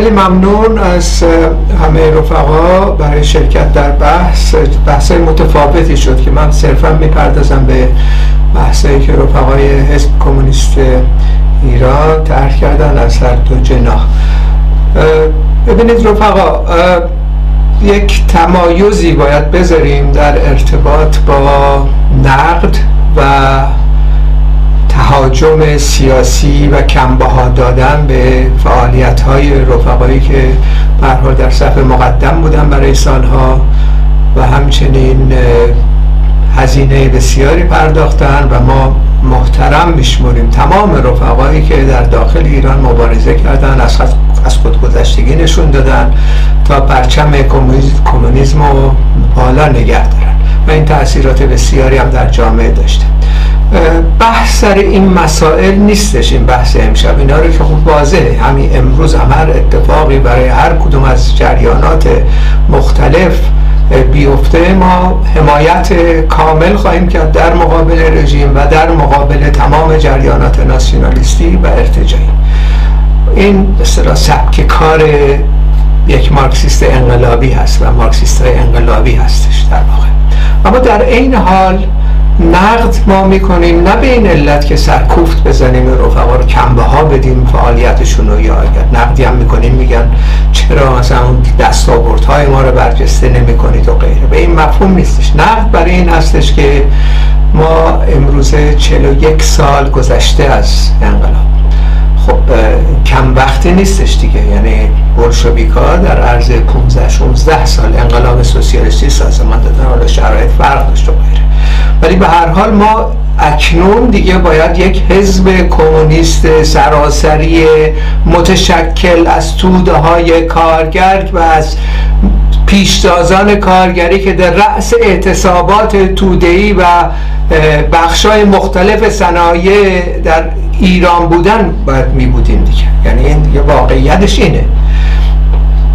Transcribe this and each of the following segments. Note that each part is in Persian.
خیلی ممنون از همه رفقا برای شرکت در بحث. بحث متفاوتی شد که من صرفا می‌پردازم به بحثایی که رفقای حزب کمونیست ایران طرح کردن از هر دو جناح ببینید رفقا یک تمایزی باید بذاریم در ارتباط با نقد و تهاجم سیاسی و کمبها دادن به فعالیت های رفقایی که برها در صف مقدم بودن برای سالها و همچنین هزینه بسیاری پرداختن و ما محترم میشمریم. تمام رفقایی که در داخل ایران مبارزه کردن از از خودگذشتگی نشون دادن تا پرچم کمونیسم رو بالا نگه دارن. و این تاثیرات بسیاری هم در جامعه داشته بحث سر این مسائل نیستش این بحث امشب. اینا رو که خوب واضحه. همین امروز هم هر اتفاقی برای هر کدوم از جریانات مختلف بیفته ما حمایت کامل خواهیم کرد در مقابل رژیم و در مقابل تمام جریانات ناسیونالیستی و ارتجایی. این مثلا سبک کار یک مارکسیست انقلابی هست و مارکسیست انقلابی هستش در واقع. اما در این حال نقد ما می‌کنیم نه به این علت که سرکوفت بزنیم رفقا رو کمبه ها بدیم فعالیتشون رو یا اگر نقدی هم می‌کنیم میگن چرا مثلا اون دستاورت های ما رو برجسته نمی کنید و غیره. به این مفهوم نیستش. نقد برای این هستش که ما امروزه 41 سال گذشته از انقلاب. خب کم وقتی نیستش دیگه. یعنی بلشویکا در عرض 15 16 سال انقلاب سوسیالیستی سازمان دادن حالا شرایط فرق داشت و غیره. ولی به هر حال ما اکنون دیگه باید یک حزب کمونیست سراسری متشکل از توده های کارگر و از پیشتازان کارگری که در رأس اعتصابات تودهی و بخشای مختلف صنایع در ایران بودن باید می بودیم دیگه. یعنی این دیگه واقعیتش اینه.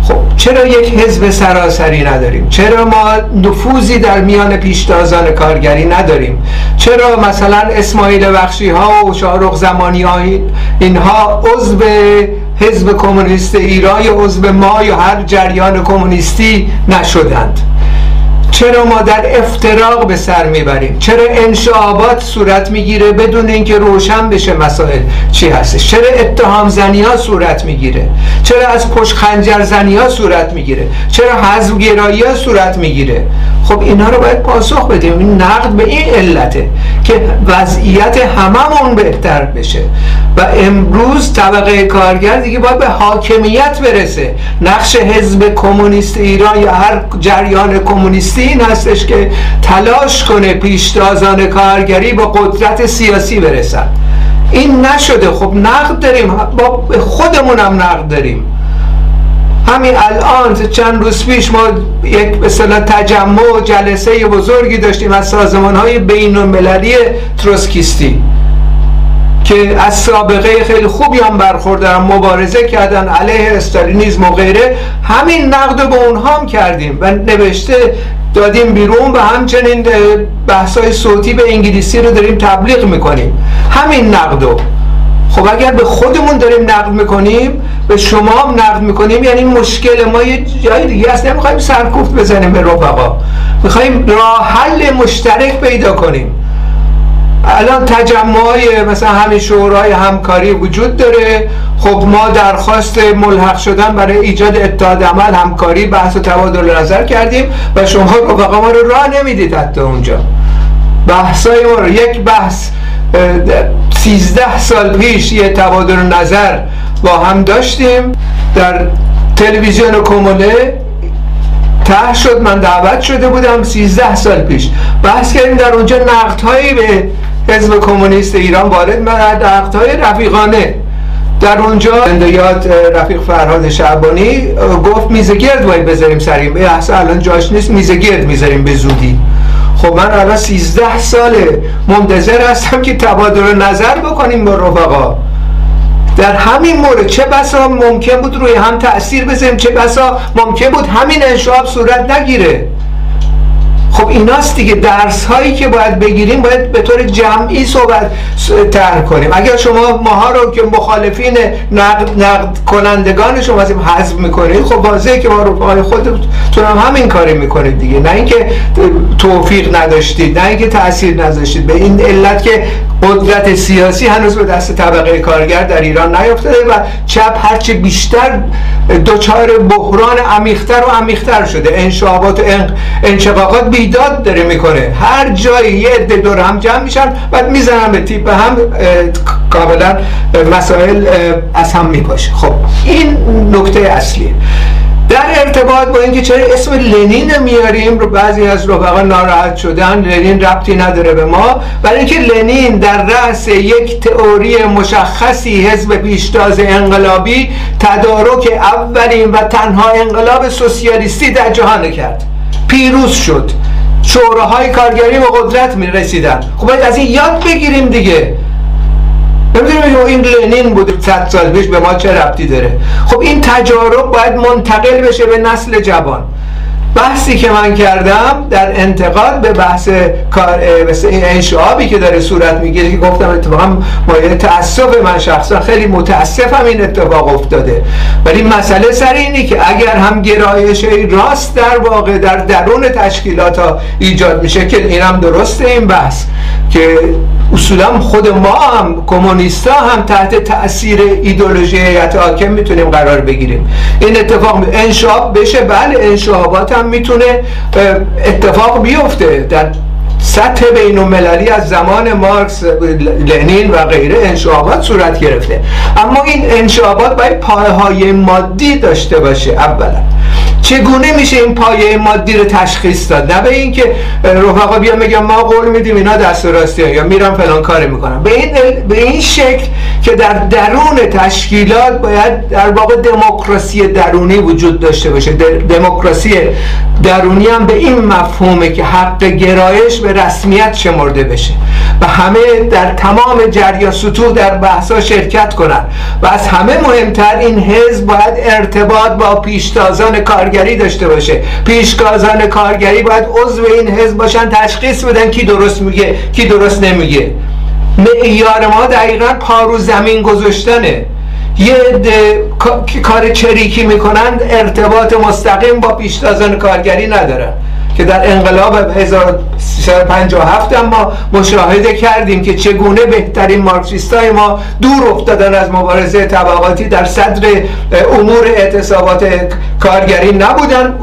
خب چرا یک حزب سراسری نداریم؟ چرا ما نفوذی در میان پیشتازان کارگری نداریم؟ چرا مثلا اسماعیل بخشی ها و شاهرخ زمانی ها اینها عضو حزب کمونیست ایران یا عضو ما یا هر جریان کمونیستی نشدند؟ چرا ما در افتراق به سر می‌بریم؟ چرا انشعابات صورت می‌گیره بدون اینکه روشن بشه مسائل چی هستش؟ چرا اتهام زنی ها صورت می‌گیره؟ چرا از پشت خنجر زنی ها صورت می‌گیره؟ چرا حذف گرایی ها صورت می‌گیره؟ خب اینا رو باید پاسخ بدیم. این نقد به این علته که وضعیت هممون بهتر بشه. و امروز طبقه کارگر دیگه باید به حاکمیت برسه. نقش حزب کمونیست ایران یا هر جریان کمونیستی این هستش که تلاش کنه پیشتازان کارگری با قدرت سیاسی برسن. این نشده. خب نقد داریم. با خودمون هم نقد داریم. همین الان چند روز پیش ما یک مثلا تجمع و جلسه بزرگی داشتیم از سازمان های بین المللی تروسکیستی که از سابقه خیلی خوبی هم برخوردن مبارزه کردن علیه استالینیزم و غیره. همین نقد به اونها هم کردیم و نوشته دادیم بیرون و همچنین بحثای صوتی به انگلیسی رو داریم تبلیغ می‌کنیم. همین نقدو خب اگر به خودمون داریم نقد می‌کنیم به شما هم نقد می‌کنیم یعنی مشکل ما یه جای دیگه هست نمی‌خوایم سرکوفت بزنیم به رفقا. می‌خوایم راه حل مشترک پیدا کنیم. الان تجمع های مثلا همین شورای همکاری وجود داره. خب ما درخواست ملحق شدن برای ایجاد اتحاد عمل همکاری بحث و تبادل نظر کردیم و شما رفقا ما رو راه نمی‌دید حتی اونجا. بحثای ما رو یک بحث سیزده سال پیش یه تبادل نظر با هم داشتیم. در تلویزیون کومونه ته شد من دعوت شده بودم سیزده سال پیش. بحث کردیم در اونجا نقدهایی به حزب کمونیست ایران وارد من های رفیقانه. در اونجا یاد رفیق فرهاد شعبانی گفت میز گرد باید بذاریم سریم. به الان جاش نیست میز گرد می‌ذاریم به زودی. خب من الان 13 ساله. منتظر هستم که تبادل نظر بکنیم با رفقا. در همین مورد چه بسا ممکن بود روی هم تاثیر بزنیم چه بسا ممکن بود همین انشاب صورت نگیره؟ خب ایناست دیگه درس هایی که باید بگیریم باید به طور جمعی صحبت تر کنیم. اگر شما ماها رو که مخالفین نقد, نقد کنندگان شما هستیم حذف می‌کنید خب واضحه که ما رو خودتون هم همین کاری می‌کنید دیگه. نه اینکه توفیق نداشتید نه اینکه تاثیر نذاشتید. به این علت که قدرت سیاسی هنوز به دست طبقه کارگر در ایران نیافتاده و چپ هرچه بیشتر دچار بحران عمیقتر و عمیقتر شده. انشابات و انشقاقات بیداد داره می‌کنه. هر جایی یه عده دور هم جمع میشن بعد می‌زنن به تیپ هم کاملا مسائل از هم میپاشه خب این نکته اصلیه. در ارتباط با اینکه چرا اسم لنین میاریم رو بعضی از رفقا ناراحت شدن لنین ربطی نداره به ما برای اینکه لنین در رأس یک تئوری مشخصی حزب پیشتاز انقلابی تدارک اولین و تنها انقلاب سوسیالیستی در جهان کرد. پیروز شد. شوراهای کارگری به قدرت می رسیدن. خب باید از این یاد بگیریم دیگه. نمی‌دونیم این لنین بود صد سال پیش به ما چه ربطی داره. خب این تجارب باید منتقل بشه به نسل جوان. بحثی که من کردم در انتقاد به بحث کار انشعابی که داره صورت می‌گیره که گفتم اتفاقا مایه تاسف من شخصا. خیلی متاسفم این اتفاق افتاده. ولی مسئله سر اینی که اگر هم گرایش راست در واقع در درون تشکیلات ها ایجاد میشه که اینم درسته این بحث که اصولا خود ما هم کمونیستا هم تحت تاثیر ایدولوژی حاکم می‌تونیم قرار بگیریم. این اتفاق انشاب بشه؟ بله انشابات هم می‌تونه اتفاق بیفته. در سطح بین المللی از زمان مارکس لنین و غیره انشابات صورت گرفته. اما این انشابات باید پایه های مادی داشته باشه اولا. چگونه میشه این پایه مادی رو تشخیص داد؟ نه به اینکه رفقا بیا میگم ما قول میدیم اینا دست راستی یا میرم فلان کار می‌کنم. به این به این شکل که در درون تشکیلات باید در واقع دموکراسی درونی وجود داشته باشه. دموکراسی درونی هم به این مفهومه که حق گرایش به رسمیت شمرده بشه و همه در تمام جریان سطوح در بحثا شرکت کنن. و از همه مهمتر این حزب باید ارتباط با پیشتازان کارگری داشته باشه. پیشتازان کارگری باید عضو این حزب باشن تشخیص بدن کی درست میگه کی درست نمیگه. معیار ما دقیقا پارو زمین گذاشتنه. یه کار چریکی می‌کنند ارتباط مستقیم با پیشتازان کارگری ندارن. که در انقلاب 1357 هم ما مشاهده کردیم که چگونه بهترین مارکسیستای ما دور افتادن از مبارزه طبقاتی در صدر امور اعتصابات کارگری نبودن.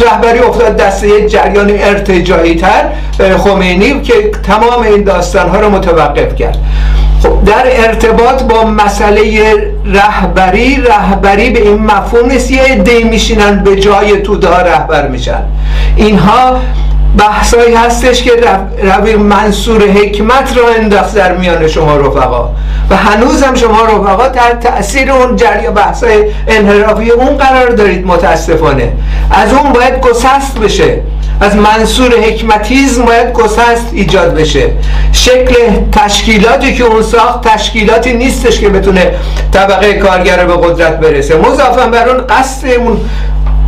رهبری افتاد دست یک جریان ارتجایی تر خمینی که تمام این داستان ها رو متوقف کرد. در ارتباط با مسئله رهبری رهبری به این مفهوم نیست. یه عده میشینن به جای توده رهبر میشن. اینها بحثایی هستش که روی منصور حکمت را انداخت در میان شما رفقا. و هنوز هم شما رفقا در تأثیر اون جریه بحثای انحرافی اون قرار دارید متاسفانه. از اون باید گسست بشه. از منصور حکمتیزم باید گسست ایجاد بشه. شکل تشکیلاتی که اون ساخت تشکیلاتی نیستش که بتونه طبقه کارگر به قدرت برسه. مضافا بر اون قصد اون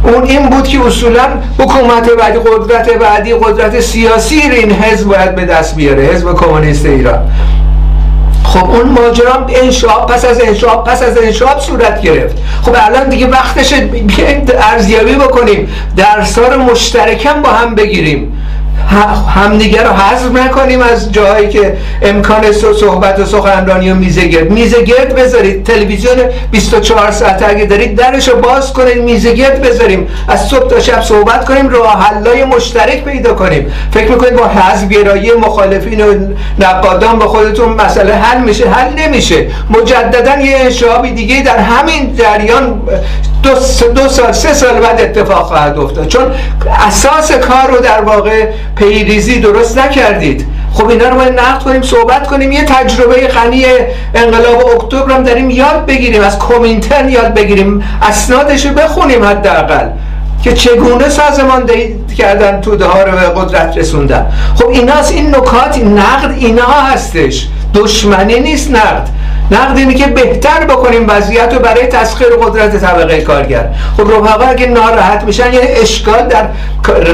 اون این بود که اصولا حکومت بعدی قدرت بعدی قدرت سیاسی این حزب باید به دست بیاره. حزب کمونیست ایران. خب اون ماجرا انشاب پس از انشاب پس از انشاب صورت گرفت. خب الان دیگه وقتش بیایم ارزیابی بکنیم. درسار مشترکم با هم بگیریم. همدیگه رو حذف نکنیم از جاهایی که امکان صحبت و سخنرانی و میزه گرد. میزه گرد بذارید. تلویزیون 24 ساعت اگه دارید درش رو باز کنید میزه گرد بذاریم. از صبح تا شب صحبت کنیم راه حلای مشترک پیدا کنیم. فکر می‌کنید با حذف گرایی مخالفین و نقادان به خودتون مسئله حل میشه؟ حل نمیشه. مجددا یه انشابی دیگه در همین جریان دو, دو سال سه سال بعد اتفاق خواهد افتاد. چون اساس کار رو در واقع پیریزی درست نکردید. خب اینا رو باید نقد کنیم صحبت کنیم. یه تجربه غنی انقلاب اکتبر هم داریم یاد بگیریم از کومینتن یاد بگیریم اسنادش رو بخونیم حداقل. که چگونه سازماندهی کردن توده ها رو به قدرت رسوندن. خب ایناست این نکات نقد اینا هستش. دشمنی نیست نقد. نقد اینه که بهتر بکنیم وضعیت رو برای تسخیر قدرت طبقه کارگر. خب رفقا اگه ناراحت میشن یعنی اشکال در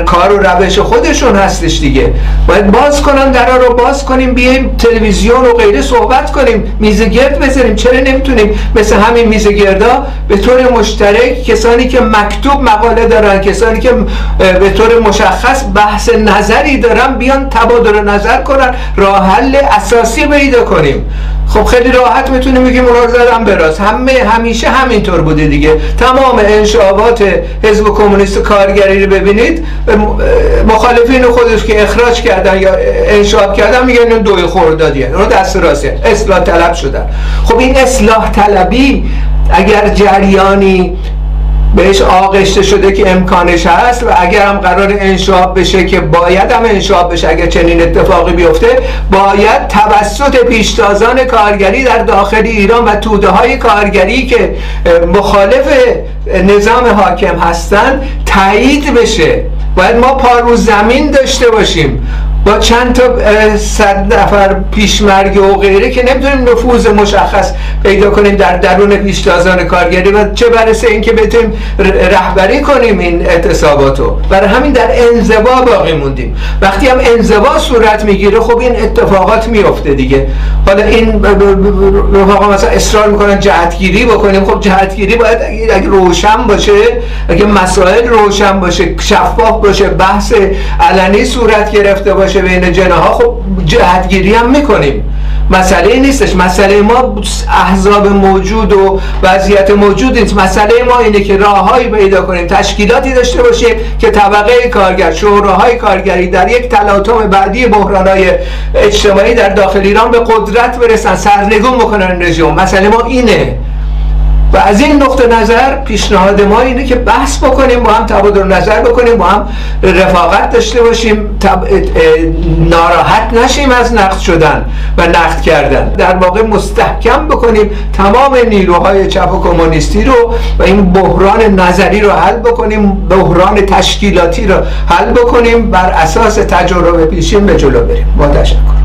کار و روش خودشون هستش دیگه. باید باز کنن درا رو باز کنیم بیایم تلویزیون و غیره صحبت کنیم میز گرد بذاریم چرا نمی‌تونیم مثل همین میز گردا به طور مشترک کسانی که مکتوب مقاله دارن کسانی که به طور مشخص بحث نظری دارن بیان تبادل نظر کنن راه حل اساسی پیدا کنیم. خب خیلی راحت می‌تونیم بگیم اونا رو زدن براز همه همیشه همینطور بوده دیگه. تمام انشابات حزب کمونیست کارگری رو ببینید مخالفین خودش که اخراج کردن یا انشاب کردن میگن این دوی خوردادیه. اونو دست راسته. اصلاح طلب شدن. خب این اصلاح طلبی اگر جریانی بهش آغشته شده که امکانش هست و اگر هم قرار انشاب بشه که باید هم انشاب بشه اگر چنین اتفاقی بیفته باید توسط پیشتازان کارگری در داخل ایران و توده های کارگری که مخالف نظام حاکم هستند تایید بشه. باید ما پا زمین داشته باشیم. با چند تا صد نفر پیشمرگ و غیره که نمی‌تونیم نفوذ مشخص پیدا کنیم در درون پیشتازان کارگری و چه برسه اینکه بتونیم رهبری کنیم این اعتصاباتو. برای همین در انزوا باقی موندیم. وقتی هم انزوا صورت می‌گیره خب این اتفاقات میفته دیگه. حالا این رفاقا مثلا اصرار می‌کنن جهتگیری بکنیم. خب جهتگیری باید اگه روشن باشه اگه مسائل روشن باشه شفاف باشه بحث علنی صورت گرفته باشه. باشه بین جناها خب جهتگیری هم می‌کنیم. مسئله نیستش. مسئله ما احزاب موجود و وضعیت موجود نیست. مسئله ما اینه که راههایی پیدا کنیم تشکیلاتی داشته باشیم که طبقه کارگر شوراهای کارگری در یک تلاطم بعدی بحرانهای اجتماعی در داخل ایران به قدرت برسن سرنگون بکنن رژیم. مسئله ما اینه. و از این نقطه نظر پیشنهاد ما اینه که بحث بکنیم با هم تبادل نظر بکنیم با هم رفاقت داشته باشیم. ناراحت نشیم از نقد شدن و نقد کردن. در واقع مستحکم بکنیم تمام نیروهای چپ و کمونیستی رو و این بحران نظری رو حل بکنیم بحران تشکیلاتی رو حل بکنیم بر اساس تجربه پیشین به جلو بریم. با تشکر.